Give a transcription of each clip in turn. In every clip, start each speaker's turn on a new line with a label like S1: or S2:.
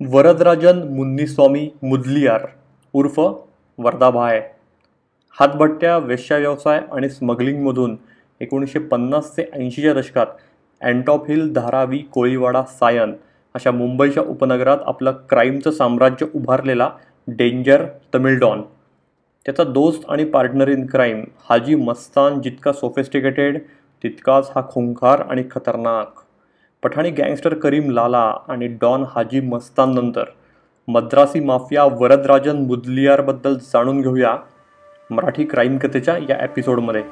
S1: वरदराजन मुन्नीस्वामी मुदलियार उर्फ वर्धाभाय. हातभट्ट्या वेश्या व्यवसाय आणि स्मगलिंगमधून एकोणीसशे पन्नास ते ऐंशीच्या दशकात अँटॉप हिल धारावी कोळीवाडा सायन अशा मुंबईच्या उपनगरात आपलं क्राईमचं साम्राज्य उभारलेला डेंजर तमिळ डॉन त्याचा दोस्त आणि partner in crime Haji Mastan जितका सोफिस्टिकेटेड तितकाच हा खुंखार आणि खतरनाक. पठाणी गँगस्टर करीम लाला आणि डॉन हाजी मस्ताननंतर मद्रासी माफिया वरदराजन मुदलियारबद्दल जाणून घेऊया मराठी क्राईम कथेच्या या एपिसोडमध्ये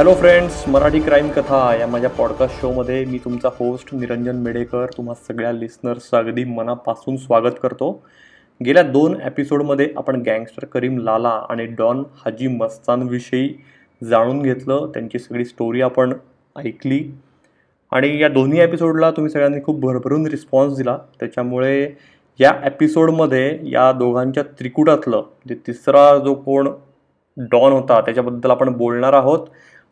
S1: हॅलो फ्रेंड्स मराठी क्राईम कथा या माझ्या पॉडकास्ट शोमध्ये मी तुमचा होस्ट निरंजन मेडेकर. तुम्हा सगळ्या लिस्नर्सचं अगदी मनापासून स्वागत करतो. गेल्या दोन एपिसोडमध्ये आपण गँगस्टर करीम लाला आणि डॉन हाजी मस्तानविषयी जाणून घेतलं. त्यांची सगळी स्टोरी आपण ऐकली. आणि या दोन्ही एपिसोडला तुम्ही सगळ्यांनी खूप भरभरून रिस्पॉन्स दिला. त्याच्यामुळे या एपिसोडमध्ये या दोघांच्या त्रिकुटातलं जे तिसरा जो कोण डॉन होता त्याच्याबद्दल आपण बोलणार आहोत.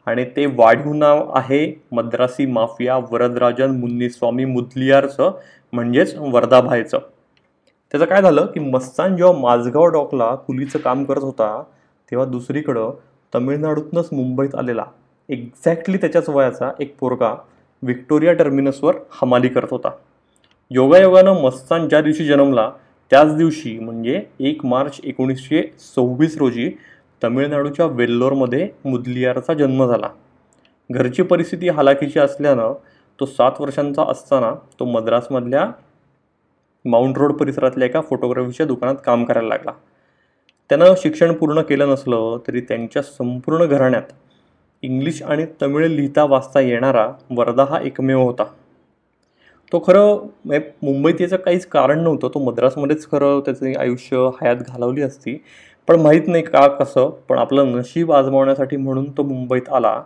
S1: आणि ते वाढीव नाव आहे मद्रासी माफिया वरदराजन मुन्नीस्वामी मुदलियारचं म्हणजेच वर्धाभायचं त्याचं काय झालं की मस्तान जेव्हा माझगाव डॉकला कुलीचं काम करत होता तेव्हा दुसरीकडं तमिळनाडूतनंच मुंबईत आलेला एक्झॅक्टली त्याच्याच वयाचा एक पोरगा व्हिक्टोरिया टर्मिनसवर हमाली करत होता. योगायोगानं मस्तान ज्या दिवशी जन्मला त्याच दिवशी म्हणजे एक मार्च एकोणीसशे सव्वीस रोजी तमिळनाडूच्या वेल्लोरमध्ये मुदलियारचा जन्म झाला. घरची परिस्थिती हालाखीची असल्यानं तो सात वर्षांचा असताना तो मद्रासमधल्या माउंट रोड परिसरातल्या एका फोटोग्राफीच्या दुकानात काम करायला लागला. त्यानं शिक्षण पूर्ण केलं नसलं तरी त्यांच्या संपूर्ण घराण्यात इंग्लिश आणि तमिळ लिहिता वाचता येणारा वरदा हा एकमेव होता. तो खरं म्हणजे मुंबईत याचं काहीच कारण नव्हतं. तो मद्रासमध्येच खरं त्याचं आयुष्य हयात घालवली असती. पण माहीत नाही का कसं पण आपलं नशीब आजमावण्यासाठी म्हणून तो मुंबईत आला.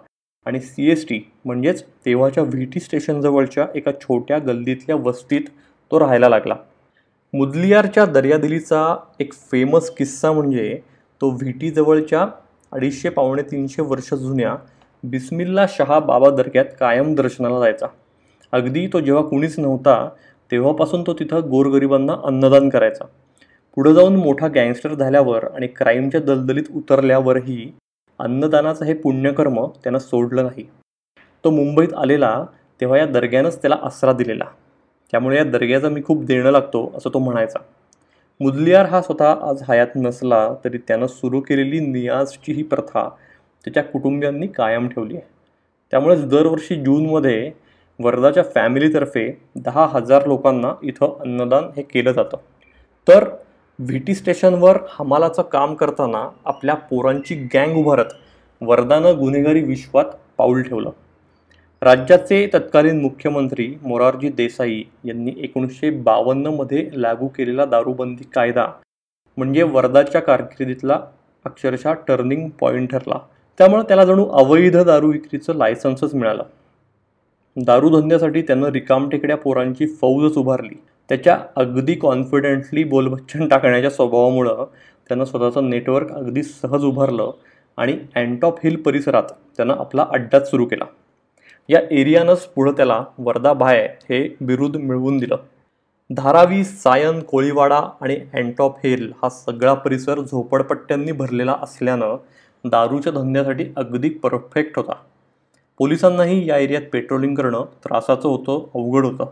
S1: आणि सी एस टी म्हणजेच तेव्हाच्या व्ही टी स्टेशनजवळच्या एका छोट्या गल्लीतल्या वस्तीत तो राहायला लागला. मुदलियारच्या दर्यादिलीचा एक फेमस किस्सा म्हणजे तो व्ही टीजवळच्या अडीचशे पावणे तीनशे वर्ष जुन्या बिस्मिल्ला शहा बाबा दर्ग्यात कायम दर्शनाला जायचा. अगदी तो जेव्हा कुणीच नव्हता तेव्हापासून तो तिथं गोरगरिबांना अन्नदान करायचा. पुढं जाऊन मोठा गँगस्टर झाल्यावर आणि क्राईमच्या दलदलीत उतरल्यावरही अन्नदानाचं हे पुण्यकर्म त्यानं सोडलं नाही. तो मुंबईत आलेला तेव्हा या दर्ग्यानंच त्याला आसरा दिलेला. त्यामुळे या दर्ग्याचा मी खूप देणं लागतो असं तो म्हणायचा. मुदलियार हा स्वतः आज हयात नसला तरी त्यानं सुरू केलेली नियाजची ही प्रथा त्याच्या कुटुंबियांनी कायम ठेवली आहे. त्यामुळेच दरवर्षी जूनमध्ये वर्धाच्या फॅमिलीतर्फे दहा हजार लोकांना इथं अन्नदान हे केलं जातं. तर व्ही टी स्टेशनवर हमालाचं काम करताना आपल्या पोरांची गँग उभारत वर्धानं गुन्हेगारी विश्वात पाऊल ठेवलं. राज्याचे तत्कालीन मुख्यमंत्री मोरारजी देसाई यांनी एकोणीसशे बावन्नमध्ये लागू केलेला दारूबंदी कायदा म्हणजे वर्धाच्या कारकिर्दीतला अक्षरशः टर्निंग पॉईंट ठरला. त्यामुळे त्याला जणू अवैध दारू विक्रीचं लायसन्सच मिळालं. दारूधंद्यासाठी त्यानं रिकामटेकड्या पोरांची फौजच उभारली. त्याच्या अगदी कॉन्फिडेंटली बोलबच्चन टाकण्याच्या स्वभावामुळं त्यांना स्वतःचं नेटवर्क अगदी सहज उभारलं आणि अँटॉप हिल परिसरात त्यानं आपला अड्डाच सुरू केला. या एरियानंच पुढं त्याला वर्धा भाय हे बिरुद मिळवून दिलं. धारावी सायन कोळीवाडा आणि अँटॉप हिल हा सगळा परिसर झोपडपट्ट्यांनी भरलेला असल्यानं दारूच्या धंद्यासाठी अगदी परफेक्ट होता. पोलिसांनाही या एरियात पेट्रोलिंग करणं त्रासाचं होतं अवघड होतं.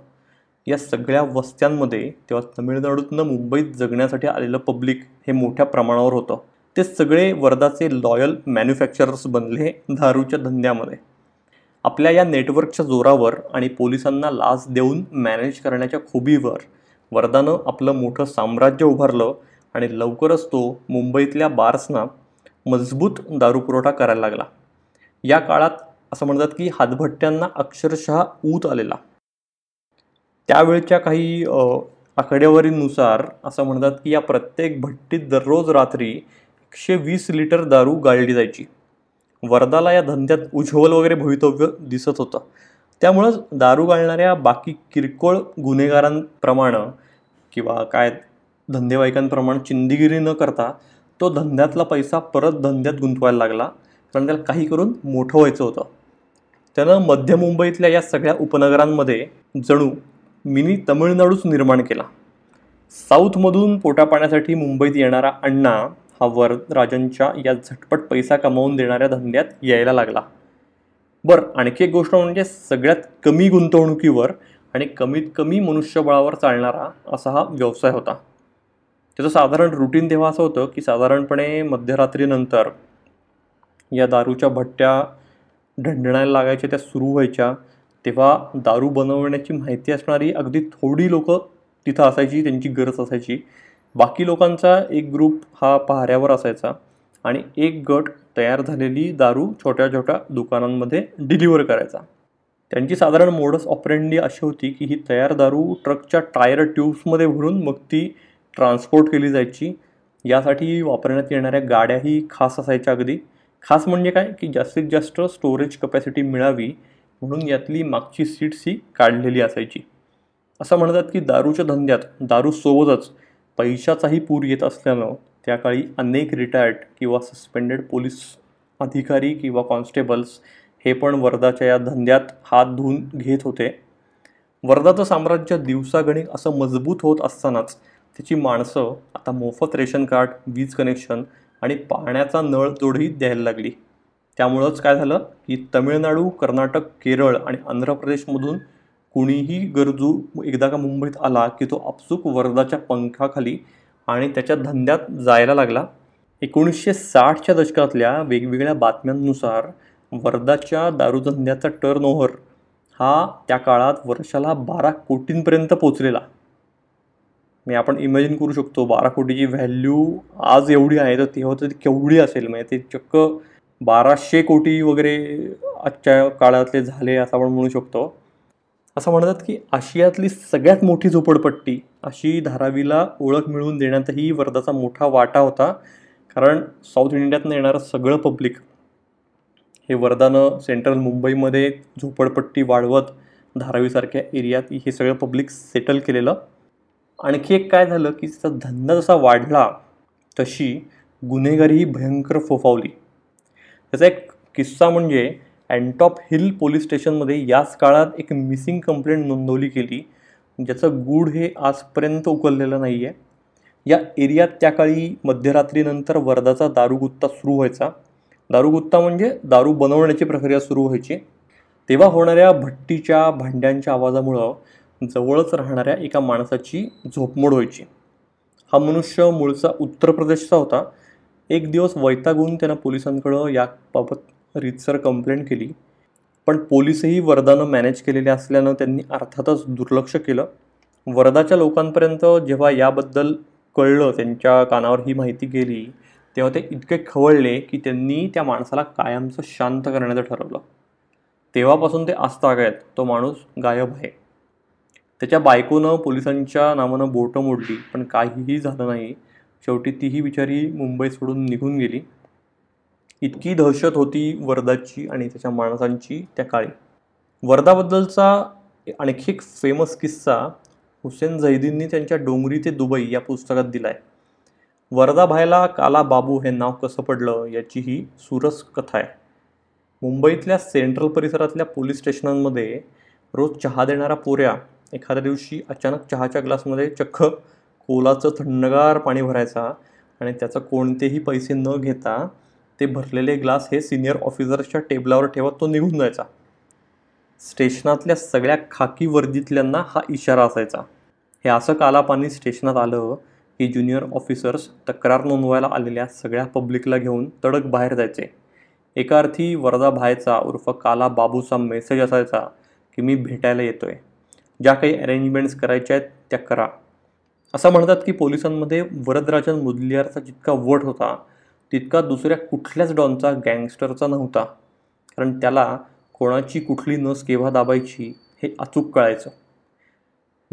S1: या सगळ्या वस्त्यांमध्ये तेव्हा तमिळनाडूतनं मुंबईत जगण्यासाठी आलेलं पब्लिक हे मोठ्या प्रमाणावर होतं. ते सगळे वर्धाचे लॉयल मॅन्युफॅक्चरर्स बनले दारूच्या धंद्यामध्ये. आपल्या या नेटवर्कच्या जोरावर आणि पोलिसांना लाच देऊन मॅनेज करण्याच्या खुबीवर वर्धानं आपलं मोठं साम्राज्य उभारलं आणि लवकरच तो मुंबईतल्या बार्सना मजबूत दारू पुरवठा करायला लागला. या काळात असं म्हणतात की हातभट्ट्यांना अक्षरशः ऊत आलेला. त्यावेळच्या काही आकडेवारीनुसार असं म्हणतात की या प्रत्येक भट्टीत दररोज रात्री एकशे वीस लिटर दारू गाळली जायची. वर्धाला या धंद्यात उज्ज्वल वगैरे भवितव्य दिसत होतं. त्यामुळंच दारू गाळणाऱ्या बाकी किरकोळ गुन्हेगारांप्रमाणं किंवा काय धंदेवाईकांप्रमाणे चिंदीगिरी न करता तो धंद्यातला पैसा परत धंद्यात गुंतवायला लागला. कारण त्याला काही करून मोठं व्हायचं होतं. त्यानं मध्य मुंबईतल्या या सगळ्या उपनगरांमध्ये जणू मिनी तमिळनाडूच निर्माण केला. साऊथमधून पोटापाण्यासाठी मुंबईत येणारा अण्णा हा वरदराजांच्या या झटपट पैसा कमावून देणाऱ्या धंद्यात यायला लागला. बरं आणखी एक गोष्ट म्हणजे सगळ्यात कमी गुंतवणुकीवर आणि कमीत कमी मनुष्यबळावर चालणारा असा हा व्यवसाय होता. त्याचं साधारण रुटीन तेव्हा असं होतं की साधारणपणे मध्यरात्रीनंतर या दारूच्या भट्ट्या ढंढणायला लागायच्या त्या सुरू व्हायच्या. तेव्हा दारू बनवण्याची माहिती असणारी अगदी थोडी लोकं तिथं असायची त्यांची गरज असायची. बाकी लोकांचा एक ग्रुप हा पहाऱ्यावर असायचा आणि एक गट तयार झालेली दारू छोट्या छोट्या दुकानांमध्ये डिलिव्हर करायचा. त्यांची साधारण मोडस ऑपरेंडी अशी होती की ही तयार दारू ट्रकच्या टायर ट्यूब्समध्ये भरून मग ती ट्रान्सपोर्ट केली जायची. यासाठी वापरण्यात येणाऱ्या गाड्याही खास असायच्या अगदी. खास म्हणजे काय? की जास्तीत जास्त स्टोरेज कपॅसिटी मिळावी म्हणून यातली मागची सीट्स ही काढलेली असायची. असं म्हणतात की दारूच्या धंद्यात दारूसोबतच पैशाचाही पूर येत असल्यानं त्या काळी अनेक रिटायर्ड किंवा सस्पेंडेड पोलीस अधिकारी किंवा कॉन्स्टेबल्स हे पण वर्धाच्या या धंद्यात हात धुवून घेत होते. वर्धाचं साम्राज्य दिवसागणिक असं मजबूत होत असतानाच त्याची माणसं आता मोफत रेशन कार्ड वीज कनेक्शन आणि पाण्याचा नळ जोडही द्यायला लागली. त्यामुळंच काय झालं की तमिळनाडू कर्नाटक केरळ आणि आंध्र प्रदेशमधून कुणीही गरजू एकदा का मुंबईत आला की तो आपसूक वर्धाच्या पंखाखाली आणि त्याच्या धंद्यात जायला लागला. एकोणीसशे साठच्या दशकातल्या वेगवेगळ्या बातम्यांनुसार वर्धाच्या दारूधंद्याचा टर्न ओव्हर हा त्या काळात वर्षाला बारा कोटींपर्यंत पोचलेला. मी आपण इमॅजिन करू शकतो बारा कोटीची व्हॅल्यू आज एवढी आहे तर तेव्हा तर केवढी असेल? म्हणजे ते चक्क बाराशे कोटी वगैरे आजच्या काळातले झाले असं आपण म्हणू शकतो. असं म्हणतात की आशियातली सगळ्यात मोठी झोपडपट्टी अशी धारावीला ओळख मिळवून देण्यातही वर्धाचा मोठा वाटा होता कारण साऊथ इंडियातनं येणारं सगळं पब्लिक हे वर्धानं सेंट्रल मुंबईमध्ये झोपडपट्टी वाढवत धारावीसारख्या एरियात हे सगळं पब्लिक सेटल केलेलं. आणखी एक काय झालं की त्याचा धंदा जसा वाढला तशी गुन्हेगारीही भयंकर फोफावली. त्याचा एक किस्सा म्हणजे अँटॉप हिल पोलीस स्टेशनमध्ये याच काळात एक मिसिंग कंप्लेंट नोंदवली गेली. ज्याचं गूढ हे आजपर्यंत उकललेलं नाही आहे या एरियात त्या काळी मध्यरात्रीनंतर वर्धाचा दारुगुत्ता सुरू व्हायचा. दारूगुत्ता म्हणजे दारू बनवण्याची प्रक्रिया सुरू व्हायची. तेव्हा होणाऱ्या भट्टीच्या भांड्यांच्या आवाजामुळं जवळच राहणाऱ्या एका माणसाची झोपमोड व्हायची. हा मनुष्य मूळचा उत्तर प्रदेशचा होता. एक दिवस वैतागून त्यानं पोलिसांकडं याबाबत रीतसर कंप्लेंट केली. पण पोलिसही वर्धानं मॅनेज केलेले असल्यानं त्यांनी अर्थातच दुर्लक्ष केलं. वर्धाच्या लोकांपर्यंत जेव्हा याबद्दल कळलं त्यांच्या कानावर ही माहिती गेली तेव्हा ते इतके खवळले की त्यांनी त्या माणसाला कायमचं शांत करण्याचं ठरवलं. तेव्हापासून ते आजतागायत तो माणूस गायब आहे. त्याच्या बायकोनं पोलिसांच्या नावानं बोटं मोडली पण काहीही झालं नाही. शेवटी तीही बिचारी मुंबई सोडून निघून गेली. इतकी दहशत होती वर्धाची आणि त्याच्या माणसांची त्या काळी. वर्धाबद्दलचा आणखी एक फेमस किस्सा हुसेन झैदींनी त्यांच्या डोंगरी ते दुबई या पुस्तकात दिला आहे वर्धा भायला काला बाबू हे नाव कसं पडलं याची ही सुरस कथा आहे. मुंबईतल्या सेंट्रल परिसरातल्या पोलीस स्टेशनांमध्ये रोज चहा देणारा पोऱ्या एखाद्या दिवशी अचानक चहाच्या ग्लासमध्ये चक्क पोलाचं थंडगार पाणी भरायचा आणि त्याचं कोणतेही पैसे न घेता ते भरलेले ग्लास हे सिनियर ऑफिसर्सच्या टेबलावर ठेवत तो निघून जायचा. स्टेशनातल्या सगळ्या खाकी वर्दीतल्यांना हा इशारा असायचा. हे असं कालापानी स्टेशनात आलं की ज्युनियर ऑफिसर्स तक्रार नोंदवायला आलेल्या सगळ्या पब्लिकला घेऊन तडक बाहेर जायचे. एका अर्थी वरदा भायचा उर्फ काला बाबूचा मेसेज असायचा की मी भेटायला येतोय. ज्या काही अरेंजमेंट्स करायच्या आहेत त्या करा. असं म्हणतात की पोलिसांमध्ये वरदराजन मुदलियारचा जितका वट होता तितका दुसऱ्या कुठल्याच डॉनचा गँगस्टरचा नव्हता. कारण त्याला कोणाची कुठली नस केव्हा दाबायची हे अचूक कळायचं.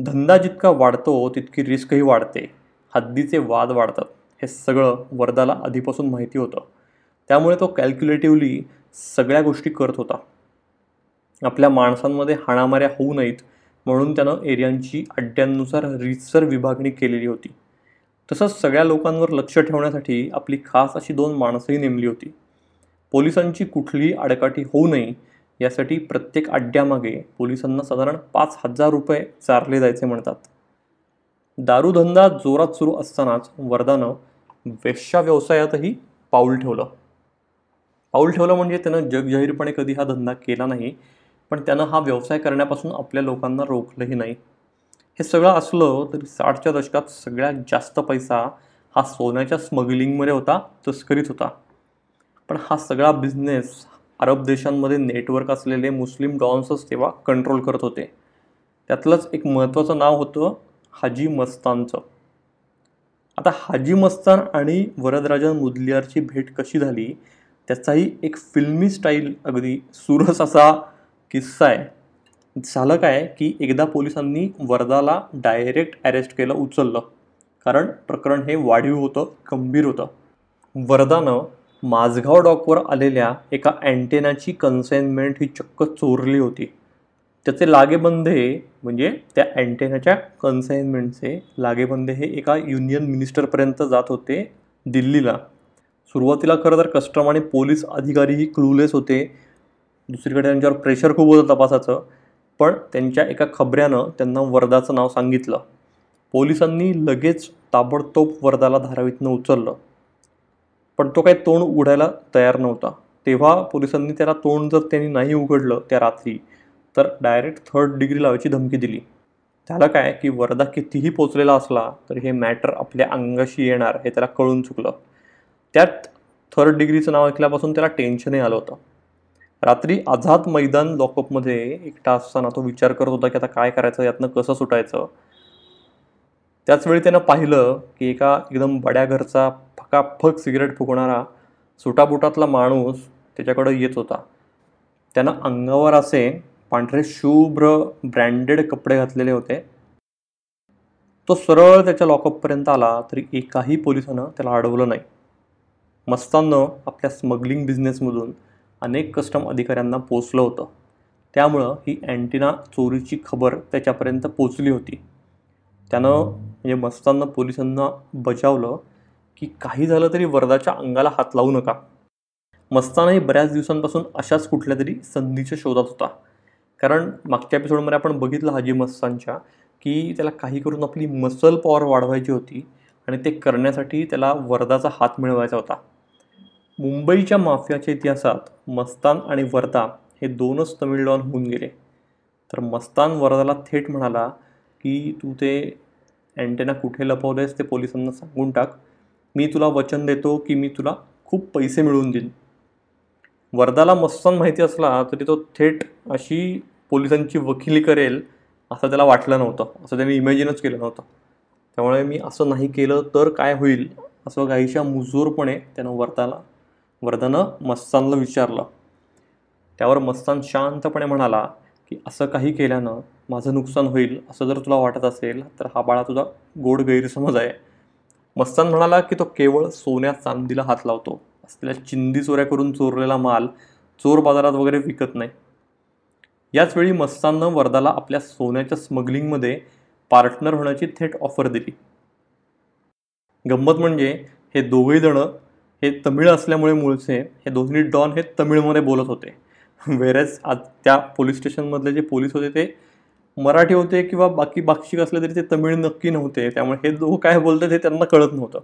S1: धंदा जितका वाढतो तितकी रिस्कही वाढते. हद्दीचे वाद वाढतात. हे सगळं वरदाला आधीपासून माहिती होतं. त्यामुळे तो कॅल्क्युलेटिव्हली सगळ्या गोष्टी करत होता. आपल्या माणसांमध्ये हाणामाऱ्या होऊ नयेत म्हणून त्यानं एरियांची अड्ड्यांनुसार रिसर विभागणी केलेली होती. तसंच सगळ्या लोकांवर लक्ष ठेवण्यासाठी आपली खास अशी दोन माणसंही नेमली होती. पोलिसांची कुठलीही आडकाठी होऊ नये यासाठी प्रत्येक अड्ड्यामागे पोलिसांना साधारण पाच हजार रुपये चारले जायचे म्हणतात. दारूधंदा जोरात सुरू असतानाच वरदानं वेश्या व्यवसायातही पाऊल ठेवलं. पाऊल ठेवलं म्हणजे त्यानं जगजाहीरपणे कधी हा धंदा केला नाही पण त्यानं हा व्यवसाय करण्यापासून आपल्या लोकांना रोखलंही नाही. हे सगळं असलं तरी साठच्या दशकात सगळ्यात जास्त पैसा हा सोन्याच्या स्मगलिंगमध्ये होता तस्करीत होता. पण हा सगळा बिझनेस अरब देशांमध्ये नेटवर्क असलेले मुस्लिम डॉन्सच तेव्हा कंट्रोल करत होते. त्यातलंच एक महत्त्वाचं नाव होतं हाजी मस्तानचं. आता हाजी मस्तान आणि वरदराजन मुदलियारची भेट कशी झाली त्याचाही एक फिल्मी स्टाईल अगदी सुरस असा किस्सा आहे. झालं काय की एकदा पोलिसांनी वर्धाला डायरेक्ट अरेस्ट केलं उचललं. कारण प्रकरण हे वाढीव होतं गंभीर होतं. वर्धानं माझगाव डॉकवर आलेल्या एका अँटेनाची कन्साइनमेंट ही चक्क चोरली होती. त्याचे लागेबंधे म्हणजे त्या अँटेनाच्या कन्साइनमेंटचे लागेबंधे हे एका युनियन मिनिस्टरपर्यंत जात होते दिल्लीला. सुरुवातीला खरं तर कस्टम आणि पोलीस अधिकारीही क्लूलेस होते. दुसरीकडे त्यांच्यावर प्रेशर खूप होतं तपासाचं. पण त्यांच्या एका खबऱ्यानं त्यांना वर्धाचं नाव सांगितलं. पोलिसांनी लगेच ताबडतोब वर्धाला धारावीतनं उचललं. पण तो काही तोंड उघडायला तयार नव्हता. तेव्हा पोलिसांनी त्याला तोंड जर त्यांनी नाही उघडलं त्या रात्री तर डायरेक्ट थर्ड डिग्री लावायची धमकी दिली. त्याला काय की वर्धा कितीही पोचलेला असला तर हे मॅटर आपल्या अंगाशी येणार हे त्याला कळून चुकलं. त्यात थर्ड डिग्रीचं नाव ऐकल्यापासून त्याला टेन्शनही आलं होतं. रात्री आझाद मैदान लॉकअपमध्ये एकटा असताना तो विचार करत होता की आता काय करायचं यातनं कसं सुटायचं? त्याचवेळी त्यानं पाहिलं की एका एकदम बड्या घरचा फकाफक सिगरेट फुकणारा सुटाबुटातला माणूस त्याच्याकडं येत होता. त्यानं अंगावर असे पांढरे शुभ्र ब्रँडेड कपडे घातलेले होते. तो सरळ त्याच्या लॉकअपपर्यंत आला तरी एकाही पोलिसानं त्याला अडवलं नाही. मस्तानं आपल्या स्मगलिंग बिझनेसमधून अनेक कस्टम अधिकाऱ्यांना पोचलं होतं. त्यामुळं ही अँटिना चोरीची खबर त्याच्यापर्यंत पोचली होती. त्यानं म्हणजे मस्तांना पोलिसांना बजावलं की काही झालं तरी वरदाच्या अंगाला हात लावू नका. मस्तानाही बऱ्याच दिवसांपासून अशाच कुठल्या तरी संधीच्या शोधात होता. कारण मागच्या एपिसोडमध्ये आपण बघितलं हाजी मस्तानच्या की त्याला काही करून आपली मसल पॉवर वाढवायची होती आणि ते करण्यासाठी त्याला वरदाचा हात मिळवायचा होता. मुंबईच्या माफियाच्या इतिहासात मस्तान आणि वर्धा हे दोनच तमिळ डॉन होऊन गेले. तर मस्तान वर्धाला थेट म्हणाला की तू ते अँटेना कुठे लपवलेस ते पोलिसांना सांगून टाक. मी तुला वचन देतो की मी तुला खूप पैसे मिळवून देईन. वर्धाला मस्तान माहिती असला तरी तो थेट अशी पोलिसांची वकिली करेल असं त्याला वाटलं नव्हतं असं त्याने इमॅजिनच केलं नव्हतं. त्यामुळे मी असं नाही केलं तर काय होईल असं काहीशा मुजोरपणे त्यानं वर्ताला वरदानं मस्तानला विचारलं. त्यावर मस्तान शांतपणे म्हणाला की असं काही केल्यानं माझं नुकसान होईल असं जर तुला वाटत असेल तर हा बाळा तुझा गोड गैरसमज आहे. मस्तान म्हणाला की तो केवळ सोन्या चांदीला हात लावतो. असलेल्या चिंदी चोऱ्या करून चोरलेला माल चोर बाजारात वगैरे विकत नाही. याच वेळी मस्ताननं वरदाला आपल्या सोन्याच्या स्मगलिंगमध्ये पार्टनर होण्याची थेट ऑफर दिली. गंमत म्हणजे हे दोघेजणं हे तमिळ असल्यामुळे मूळचे हे दोन्ही डॉन हे तमिळमध्ये बोलत होते. वेरेज आज त्या पोलीस स्टेशनमधले जे पोलीस होते ते मराठी होते किंवा बाकी बाक्षिक असले तरी ते तमिळ नक्की नव्हते. त्यामुळे हे दोघं काय बोलतात हे त्यांना कळत नव्हतं.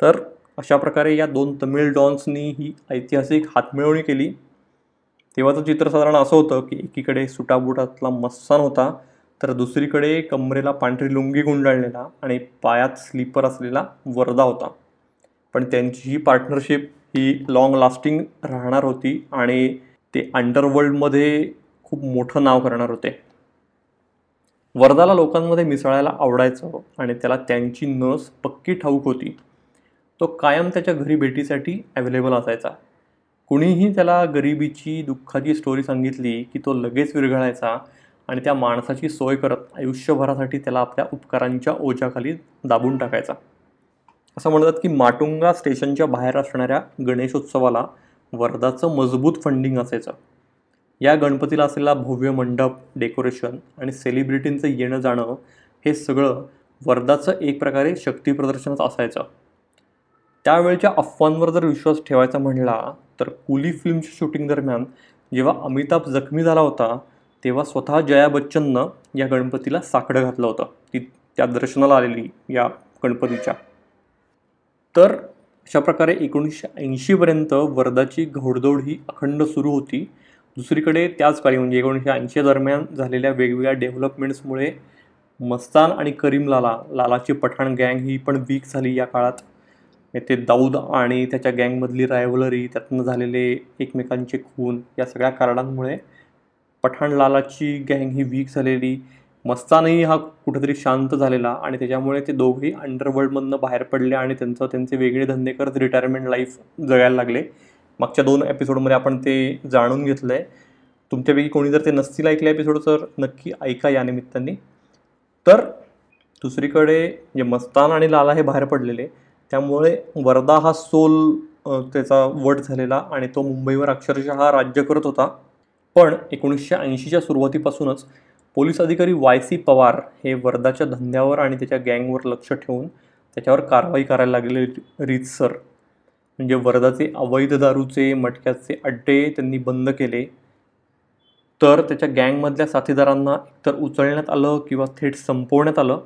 S1: तर अशा प्रकारे या दोन तमिळ डॉन्सनी ही ऐतिहासिक हातमिळवणी केली. तेव्हाचं चित्र साधारण असं होतं की एकीकडे सुटाबुटातला मस्सान होता तर दुसरीकडे कमरेला पांढरी लुंगी गुंडाळलेला आणि पायात स्लीपर असलेला वरदा होता. पण त्यांची ही पार्टनरशिप ही लाँग लास्टिंग राहणार होती आणि ते अंडरवर्ल्डमध्ये खूप मोठं नाव करणार होते. वरदाला लोकांमध्ये मिसळायला आवडायचं आणि त्याला त्यांची नस पक्की ठाऊक होती. तो कायम त्याच्या घरी भेटीसाठी अवेलेबल असायचा. कुणीही त्याला गरिबीची दुःखाची स्टोरी सांगितली की तो लगेच विरघळायचा आणि त्या माणसाची सोय करत आयुष्यभरासाठी त्याला आपल्या उपकारांच्या ओझ्याखाली दाबून टाकायचा. असं म्हणतात की माटुंगा स्टेशनच्या बाहेर असणाऱ्या गणेशोत्सवाला वर्धाचं मजबूत फंडिंग असायचं. या गणपतीला असलेला भव्य मंडप डेकोरेशन आणि सेलिब्रिटींचं येणं जाणं हे सगळं वर्धाचं एक प्रकारे शक्तीप्रदर्शनच असायचं. त्यावेळच्या अफवांवर जर विश्वास ठेवायचा म्हणला तर कुली फिल्मच्या शूटिंग दरम्यान जेव्हा अमिताभ जखमी झाला होता तेव्हा स्वतः जया बच्चननं या गणपतीला साकडं घातलं होतं. ती त्या दर्शनाला आलेली या गणपतीच्या. तर अशा प्रकारे एकोणीसशे ऐंशीपर्यंत वर्धाची घोडदौड ही अखंड सुरू होती. दुसरीकडे त्याच काळी म्हणजे एकोणीसशे ऐंशी दरम्यान झालेल्या वेगवेगळ्या डेव्हलपमेंट्समुळे मस्तान आणि करीम लाला लालाची पठाण गँग ही पण वीक झाली या काळात. ते दाऊद आणि त्याच्या गँगमधली रायव्हलरी त्यातनं झालेले एकमेकांचे खून या सगळ्या कारणांमुळे पठाण लालाची गँग ही वीक झालेली. मस्तानही हा कुठेतरी शांत झालेला आणि त्याच्यामुळे ते दोघेही अंडरवर्ल्डमधनं बाहेर पडले आणि त्यांचं त्यांचे वेगळे धंदे करत रिटायरमेंट लाईफ जगायला लागले. मागच्या दोन एपिसोडमध्ये आपण ते जाणून घेतलं आहे तुमच्यापैकी कोणी जर ते नसतील ऐकले एपिसोड तर नक्की ऐका या निमित्ताने. तर दुसरीकडे जे मस्तान आणि लाला हे बाहेर पडलेले त्यामुळे वर्धा हा सोल त्याचा वट झालेला आणि तो मुंबईवर अक्षरशः राज्य करत होता. पण एकोणीसशे ऐंशीच्या सुरुवातीपासूनच पोलीस अधिकारी वाय सी पवार हे वर्धाच्या धंद्यावर आणि त्याच्या गँगवर लक्ष ठेवून त्याच्यावर कारवाई करायला लागले रीतसर म्हणजे वर्धाचे अवैध दारूचे मटक्याचे अड्डे त्यांनी बंद केले. तर त्याच्या गँगमधल्या साथीदारांना एकतर उचलण्यात आलं किंवा थेट संपवण्यात आलं.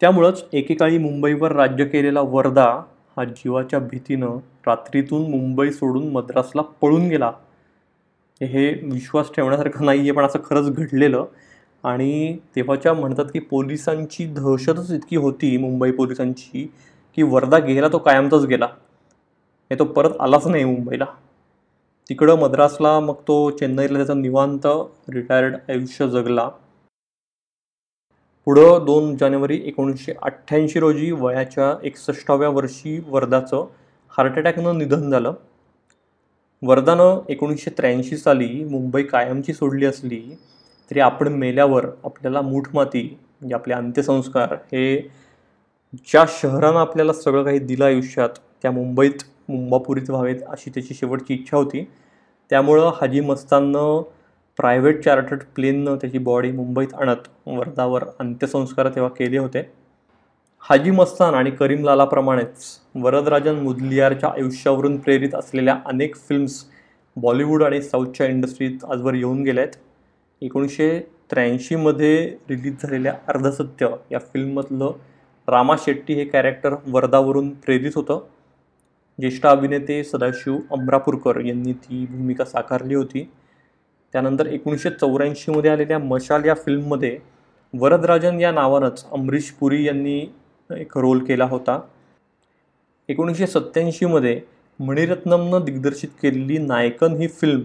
S1: त्यामुळंच एकेकाळी मुंबईवर राज्य केलेला वर्धा हा जीवाच्या भीतीनं रात्रीतून मुंबई सोडून मद्रासला पळून गेला. हे विश्वास ठेवण्यासारखं नाही आहे पण असं खरंच घडलेलं. आणि तेव्हाच्या म्हणतात की पोलिसांची दहशतच इतकी होती मुंबई पोलिसांची की वर्धा गेला तो कायमचाच गेला. हे तो परत आलाच नाही मुंबईला. तिकडं मद्रासला मग तो चेन्नईला त्याचा निवांत रिटायर्ड आयुष्य जगला. पुढं दोन जानेवारी एकोणीसशे अठ्ठ्याऐंशी रोजी वयाच्या एकसष्टाव्या वर्षी वर्धाचं हार्ट अटॅकनं निधन झालं. वर्धानं एकोणीसशे त्र्याऐंशी साली मुंबई कायमची सोडली असली तरी आपण मेल्यावर आपल्याला मूठमाती म्हणजे आपले अंत्यसंस्कार हे ज्या शहरानं आपल्याला सगळं काही दिलं आयुष्यात त्या मुंबईत मुंबापुरीत व्हावेत अशी त्याची शेवटची इच्छा होती. त्यामुळं हाजी मस्ताननं प्रायव्हेट चार्टर्ड प्लेननं त्याची बॉडी मुंबईत आणत वर्धावर अंत्यसंस्कार तेव्हा केले होते. हाजी मस्तान आणि करीम लालाप्रमाणेच वरदराजन मुदलियारच्या आयुष्यावरून प्रेरित असलेल्या अनेक फिल्म्स बॉलिवूड आणि साऊथच्या इंडस्ट्रीत आजवर येऊन गेल्या आहेत एकोणीसशे त्र्याऐंशीमध्ये रिलीज झालेल्या अर्धसत्य या फिल्ममधलं रामा शेट्टी हे कॅरेक्टर वर्धावरून प्रेरित होतं. ज्येष्ठ अभिनेते सदाशिव अमरापूरकर यांनी ती भूमिका साकारली होती. त्यानंतर एकोणीसशे चौऱ्याऐंशीमध्ये आलेल्या मशाल या फिल्ममध्ये वरदराजन या नावानंच अमरीश पुरी यांनी एक रोल केला होता. एकोणीसशे सत्त्याऐंशीमध्ये मणिरत्नमनं दिग्दर्शित केलेली नायकन ही फिल्म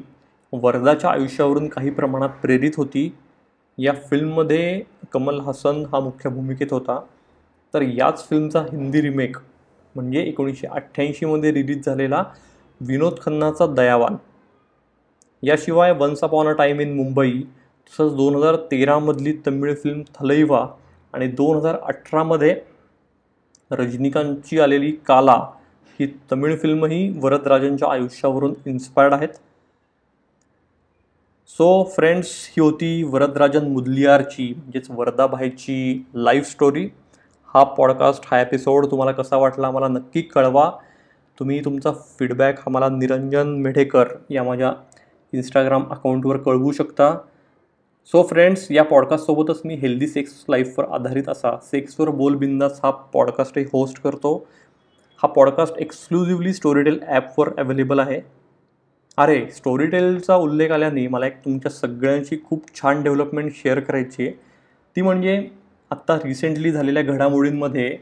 S1: वर्धाच्या आयुष्यावरून काही प्रमाणात प्रेरित होती. या फिल्ममध्ये कमल हसन हा मुख्य भूमिकेत होता. तर याच फिल्मचा हिंदी रिमेक म्हणजे एकोणीसशे अठ्ठ्याऐंशीमध्ये रिलीज झालेला विनोद खन्नाचा दयावान. याशिवाय once upon a time in Mumbai तसंच दोन हजार तेरामधली तमिळ फिल्म थलैवा आणि दोन हजार अठरामध्ये रजनीकांतची आलेली काला ही तमिळ फिल्मही वरदराजांच्या आयुष्यावरून इन्स्पायर्ड आहेत. सो फ्रेंड्स ही होती वरदराजन मुदलियारची म्हणजेच वरदाभाईची लाईफ स्टोरी हा पॉडकास्ट हा एपिसोड तुम्हाला कसा वाटला मला नक्की कळवा. तुम्ही तुमचा फीडबॅक हा मला निरंजन मेढेकर या माझ्या इंस्टाग्राम अकाउंटवर कळवू शकता. सो फ्रेंड्स या पॉडकास्टसोबतच मी हेल्दी सेक्स लाईफवर आधारित असा सेक्सवर बोल बिंदास हा पॉडकास्टही होस्ट करतो. हा पॉडकास्ट एक्सक्लुझिव्हली स्टोरीटेल ॲपवर अवेलेबल आहे. अरे स्टोरीटेलचा उल्लेख आल्याने मला एक तुमच्या सगळ्यांशी खूप छान डेव्हलपमेंट शेअर करायची आहे. ती म्हणजे आत्ता रिसेंटली झालेल्या घडामोडींमध्ये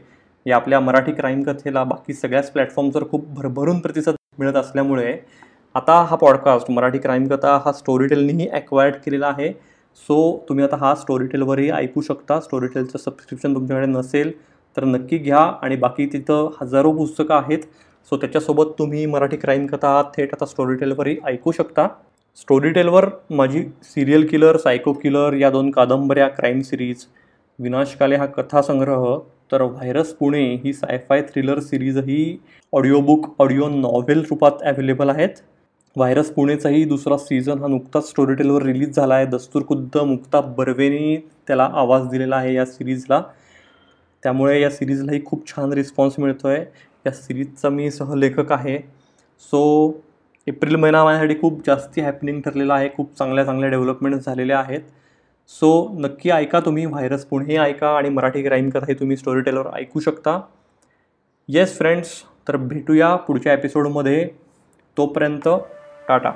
S1: या आपल्या मराठी क्राईम कथेला बाकी सगळ्याच प्लॅटफॉर्मवर खूप भरभरून प्रतिसाद मिळत असल्यामुळे आता हा पॉडकास्ट मराठी क्राईम कथा हा स्टोरीटेलनीही ॲक्वायर्ड केलेला आहे. सो तुम्ही आता हा स्टोरीटेलवरही ऐकू शकता. स्टोरीटेलचं सबस्क्रिप्शन तुमच्याकडे नसेल तर नक्की घ्या. आणि बाकी तिथं हजारो पुस्तकं आहेत. सो त्याच्यासोबत तुम्ही मराठी क्राईम कथा थेट आता स्टोरीटेलवरही ऐकू शकता. स्टोरीटेलवर माझी सिरियल किलर सायको किलर या दोन कादंबऱ्या क्राईम सिरीज विनाशकाले हा कथासंग्रह तर व्हायरस पुणे ही सायफाय थ्रिलर सिरीजही ऑडिओबुक ऑडिओ नॉव्हेल रूपात अवेलेबल आहेत. व्हायरस पुणेचाही दुसरा सीझन हा नुकताच स्टोरी टेलवर रिलीज झाला आहे. दस्तूरखुद्द मुक्ता बर्वेने त्याला आवाज दिलेला आहे या सिरीजला त्यामुळे या सिरीजलाही खूप छान रिस्पॉन्स मिळतो आहे या सिरीजचा मी सहलेखक आहे. सो एप्रिल महिना माझ्यासाठी खूप जास्ती हॅपनिंग ठरलेला आहे. खूप चांगल्या चांगल्या डेव्हलपमेंट झालेल्या आहेत. सो नक्की ऐका तुम्ही व्हायरस पुणे ऐका आणि मराठी क्राईम कथा हे तुम्ही स्टोरी टेलवर ऐकू शकता. येस फ्रेंड्स तर भेटूया पुढच्या एपिसोडमध्ये तोपर्यंत टाटा.